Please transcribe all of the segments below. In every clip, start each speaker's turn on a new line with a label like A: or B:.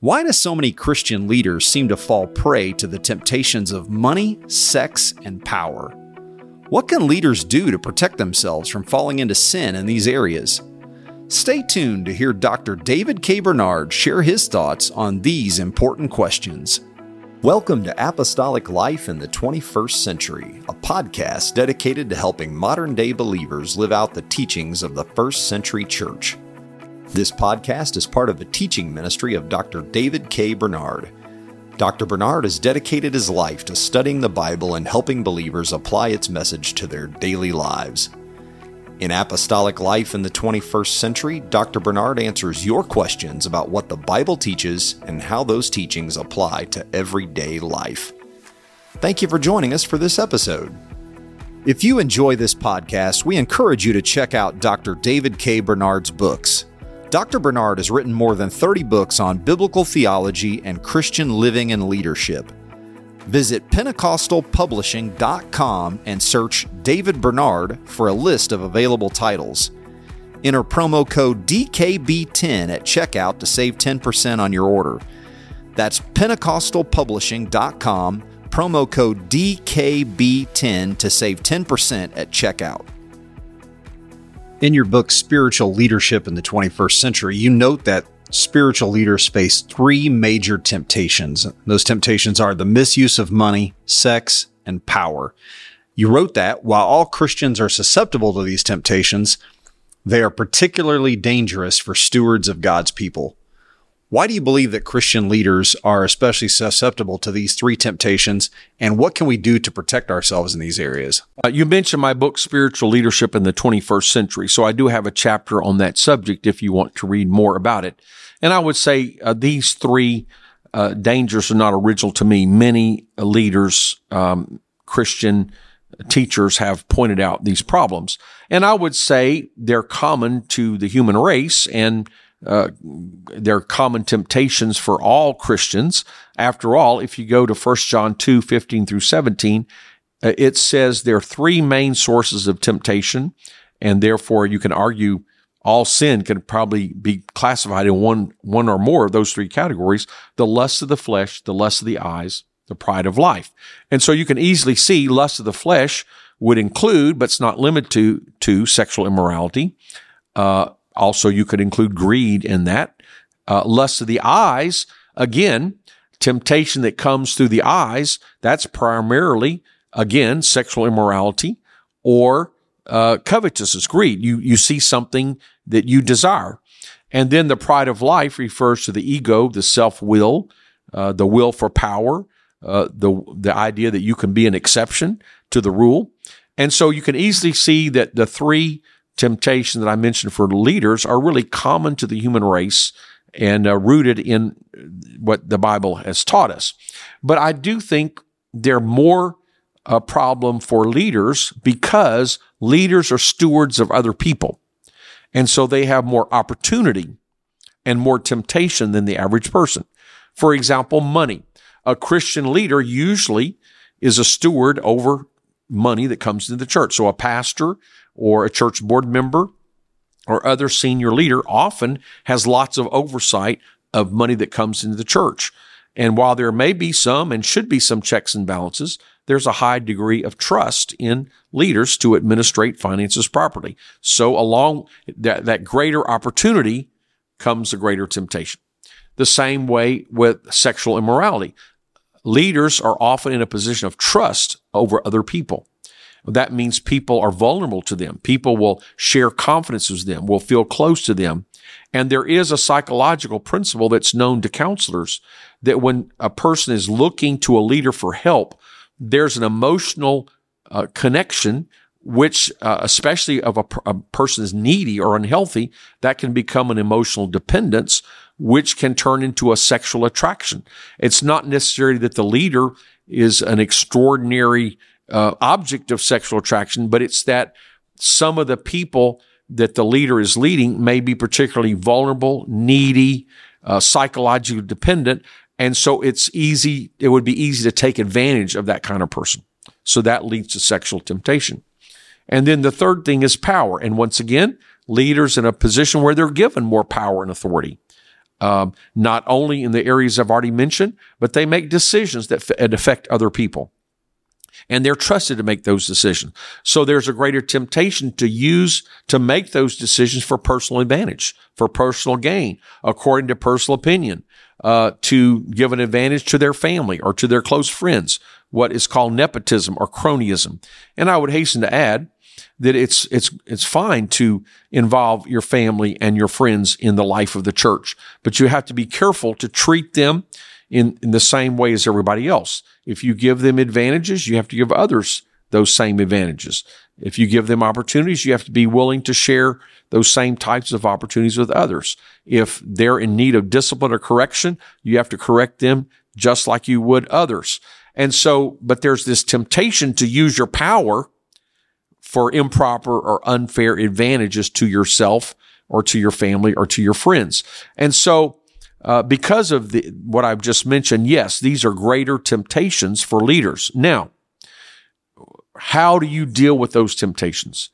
A: Why do so many Christian leaders seem to fall prey to the temptations of money, sex, and power? What can leaders do to protect themselves from falling into sin in these areas? Stay tuned to hear Dr. David K. Bernard share his thoughts on these important questions. Welcome to Apostolic Life in the 21st Century, a podcast dedicated to helping modern day believers live out the teachings of the first century church. This podcast is part of the teaching ministry of Dr. David K. Bernard. Dr. Bernard has dedicated his life to studying the Bible and helping believers apply its message to their daily lives. In Apostolic Life in the 21st Century, Dr. Bernard answers your questions about what the Bible teaches and how those teachings apply to everyday life. Thank you for joining us for this episode. If you enjoy this podcast, we encourage you to check out Dr. David K. Bernard's books. Dr. Bernard has written more than 30 books on biblical theology and Christian living and leadership. Visit PentecostalPublishing.com and search David Bernard for a list of available titles. Enter promo code DKB10 at checkout to save 10% on your order. That's PentecostalPublishing.com, promo code DKB10 to save 10% at checkout. In your book, Spiritual Leadership in the 21st Century, you note that spiritual leaders face three major temptations. Those temptations are the misuse of money, sex, and power. You wrote that while all Christians are susceptible to these temptations, they are particularly dangerous for stewards of God's people. Why do you believe that Christian leaders are especially susceptible to these three temptations, and what can we do to protect ourselves in these areas?
B: Uh, you mentioned my book, Spiritual Leadership in the 21st Century, so I do have a chapter on that subject if you want to read more about it. And I would say uh, these three uh, dangers are not original to me. Many leaders, um, Christian teachers have pointed out these problems. And I would say they're common to the human race and uh, they're common temptations for all Christians. After all, if you go to 1 John 2, 15 through 17, uh, it says there are three main sources of temptation, and therefore you can argue all sin can probably be classified in one, one or more of those three categories. The lust of the flesh, the lust of the eyes, the pride of life. And so you can easily see lust of the flesh would include, but it's not limited to, to sexual immorality, uh, also, you could include greed in that. Uh, lust of the eyes, again, temptation that comes through the eyes, that's primarily, again, sexual immorality or uh, covetousness, greed. You, you see something that you desire. And then the pride of life refers to the ego, the self will, uh, the will for power, uh, the, the idea that you can be an exception to the rule. And so you can easily see that the three temptation that I mentioned for leaders are really common to the human race and uh, rooted in what the Bible has taught us. But I do think they're more a problem for leaders because leaders are stewards of other people. And so they have more opportunity and more temptation than the average person. For example, money. A Christian leader usually is a steward over money that comes into the church. So a pastor or a church board member or other senior leader often has lots of oversight of money that comes into the church. And while there may be some and should be some checks and balances, there's a high degree of trust in leaders to administrate finances properly. So along that, that greater opportunity comes a greater temptation. The same way with sexual immorality. Leaders are often in a position of trust over other people that means people are vulnerable to them. People will share confidence with them, will feel close to them. And there is a psychological principle that's known to counselors that when a person is looking to a leader for help, there's an emotional uh, connection which, uh, especially of a, a person is needy or unhealthy, that can become an emotional dependence, which can turn into a sexual attraction. It's not necessarily that the leader is an extraordinary uh, object of sexual attraction, but it's that some of the people that the leader is leading may be particularly vulnerable, needy, uh, psychologically dependent. And so it's easy, it would be easy to take advantage of that kind of person. So that leads to sexual temptation. And then the third thing is power. And once again, leaders in a position where they're given more power and authority. um, not only in the areas I've already mentioned, but they make decisions that f- affect other people. And they're trusted to make those decisions. So there's a greater temptation to use, to make those decisions for personal advantage, for personal gain, according to personal opinion, uh, to give an advantage to their family or to their close friends, what is called nepotism or cronyism. And I would hasten to add, that it's it's it's fine to involve your family and your friends in the life of the church, but you have to be careful to treat them in, in the same way as everybody else. If you give them advantages, you have to give others those same advantages. If you give them opportunities, you have to be willing to share those same types of opportunities with others. If they're in need of discipline or correction, you have to correct them just like you would others. And so, but there's this temptation to use your power for improper or unfair advantages to yourself or to your family or to your friends. And so, uh, because of the, what I've just mentioned, yes, these are greater temptations for leaders. Now, how do you deal with those temptations?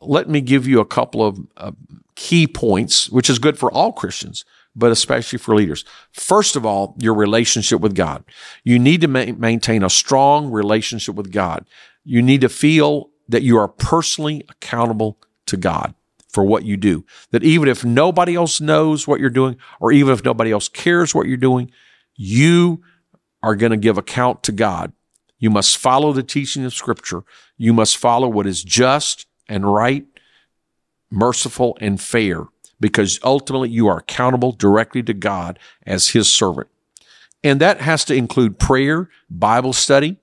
B: Let me give you a couple of uh, key points, which is good for all Christians, but especially for leaders. First of all, your relationship with God. You need to ma- maintain a strong relationship with God. You need to feel that you are personally accountable to God for what you do. That even if nobody else knows what you're doing, or even if nobody else cares what you're doing, you are going to give account to God. You must follow the teaching of Scripture. You must follow what is just and right, merciful and fair, because ultimately you are accountable directly to God as His servant. And that has to include prayer, Bible study,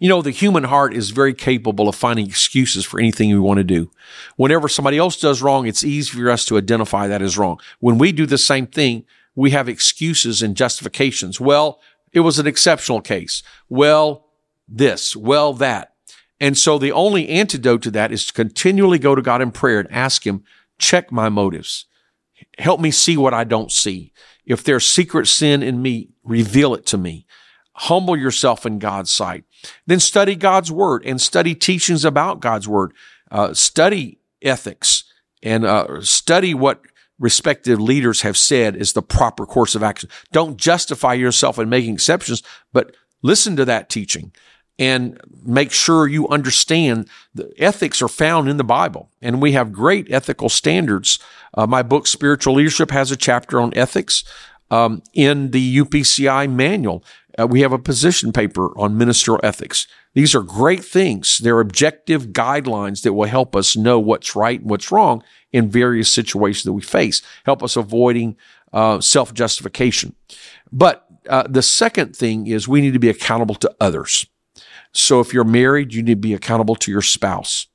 B: you know, the human heart is very capable of finding excuses for anything we want to do. Whenever somebody else does wrong, it's easy for us to identify that as wrong. When we do the same thing, we have excuses and justifications. Well, it was an exceptional case. Well, this, well, that. And so the only antidote to that is to continually go to God in prayer and ask Him, check my motives. Help me see what I don't see. If there's secret sin in me, reveal it to me. Humble yourself in God's sight. Then study God's word and study teachings about God's word. Uh, study ethics and uh, study what respective leaders have said is the proper course of action. Don't justify yourself in making exceptions, but listen to that teaching and make sure you understand the ethics are found in the Bible. And we have great ethical standards. Uh, my book, Spiritual Leadership, has a chapter on ethics. Um, in the UPCI manual, uh, we have a position paper on ministerial ethics. These are great things. They're objective guidelines that will help us know what's right and what's wrong in various situations that we face, help us avoiding uh, self justification. But uh, the second thing is we need to be accountable to others. So if you're married, you need to be accountable to your spouse.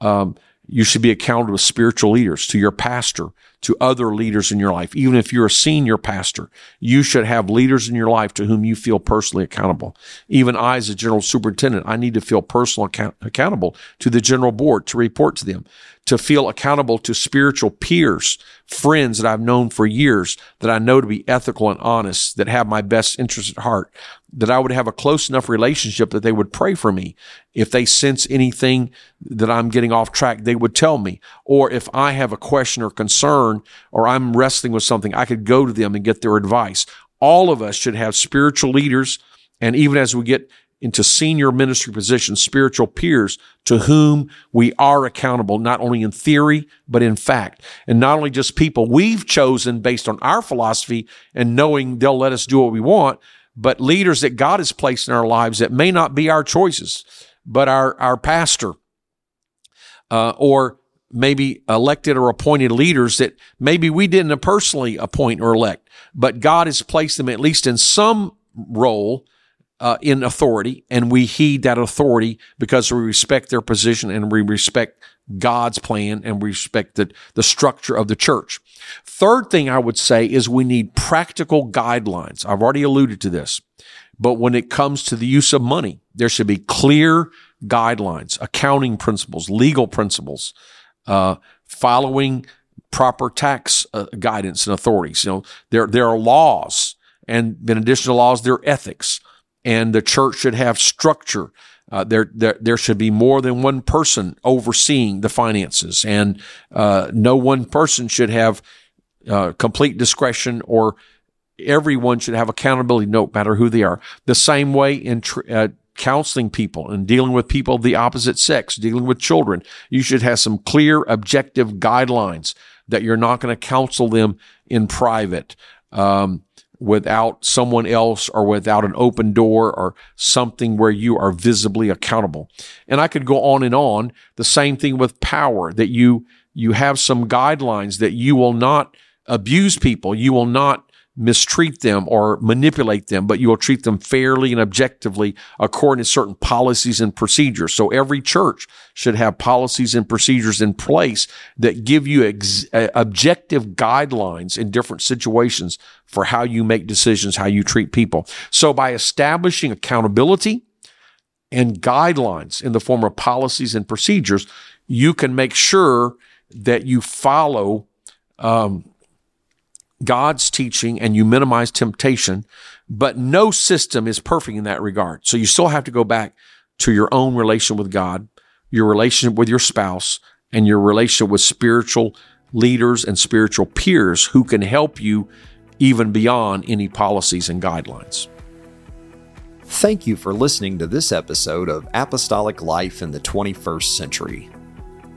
B: Um, you should be accountable to spiritual leaders, to your pastor, to other leaders in your life. Even if you're a senior pastor, you should have leaders in your life to whom you feel personally accountable. Even I, as a general superintendent, I need to feel personally account- accountable to the general board to report to them, to feel accountable to spiritual peers, friends that I've known for years that I know to be ethical and honest, that have my best interest at heart, that I would have a close enough relationship that they would pray for me. If they sense anything that I'm getting off track, they would tell me. Or if I have a question or concern or I'm wrestling with something, I could go to them and get their advice. All of us should have spiritual leaders. And even as we get into senior ministry positions, spiritual peers to whom we are accountable, not only in theory, but in fact. And not only just people we've chosen based on our philosophy and knowing they'll let us do what we want, but leaders that God has placed in our lives that may not be our choices, but our, our pastor, uh, or maybe elected or appointed leaders that maybe we didn't personally appoint or elect, but God has placed them at least in some role uh, in authority, and we heed that authority because we respect their position and we respect God's plan and we respect the, the structure of the church. Third thing I would say is we need practical guidelines. I've already alluded to this, but when it comes to the use of money, there should be clear guidelines, accounting principles, legal principles, uh, following proper tax uh, guidance and authorities. You know, there there are laws, and in addition to laws, there are ethics and the church should have structure. Uh, there, there, there should be more than one person overseeing the finances, and uh, no one person should have uh, complete discretion or everyone should have accountability no matter who they are. The same way in tr- uh, counseling people and dealing with people of the opposite sex, dealing with children, you should have some clear, objective guidelines that you're not going to counsel them in private. Um, without someone else or without an open door or something where you are visibly accountable. And I could go on and on. The same thing with power that you, you have some guidelines that you will not abuse people. You will not mistreat them or manipulate them, but you will treat them fairly and objectively according to certain policies and procedures. So every church should have policies and procedures in place that give you ex- uh, objective guidelines in different situations for how you make decisions, how you treat people. So by establishing accountability and guidelines in the form of policies and procedures, you can make sure that you follow um, God's teaching and you minimize temptation, but no system is perfect in that regard. So you still have to go back to your own relation with God, your relationship with your spouse, and your relationship with spiritual leaders and spiritual peers who can help you even beyond any policies and guidelines.
A: Thank you for listening to this episode of Apostolic Life in the 21st Century.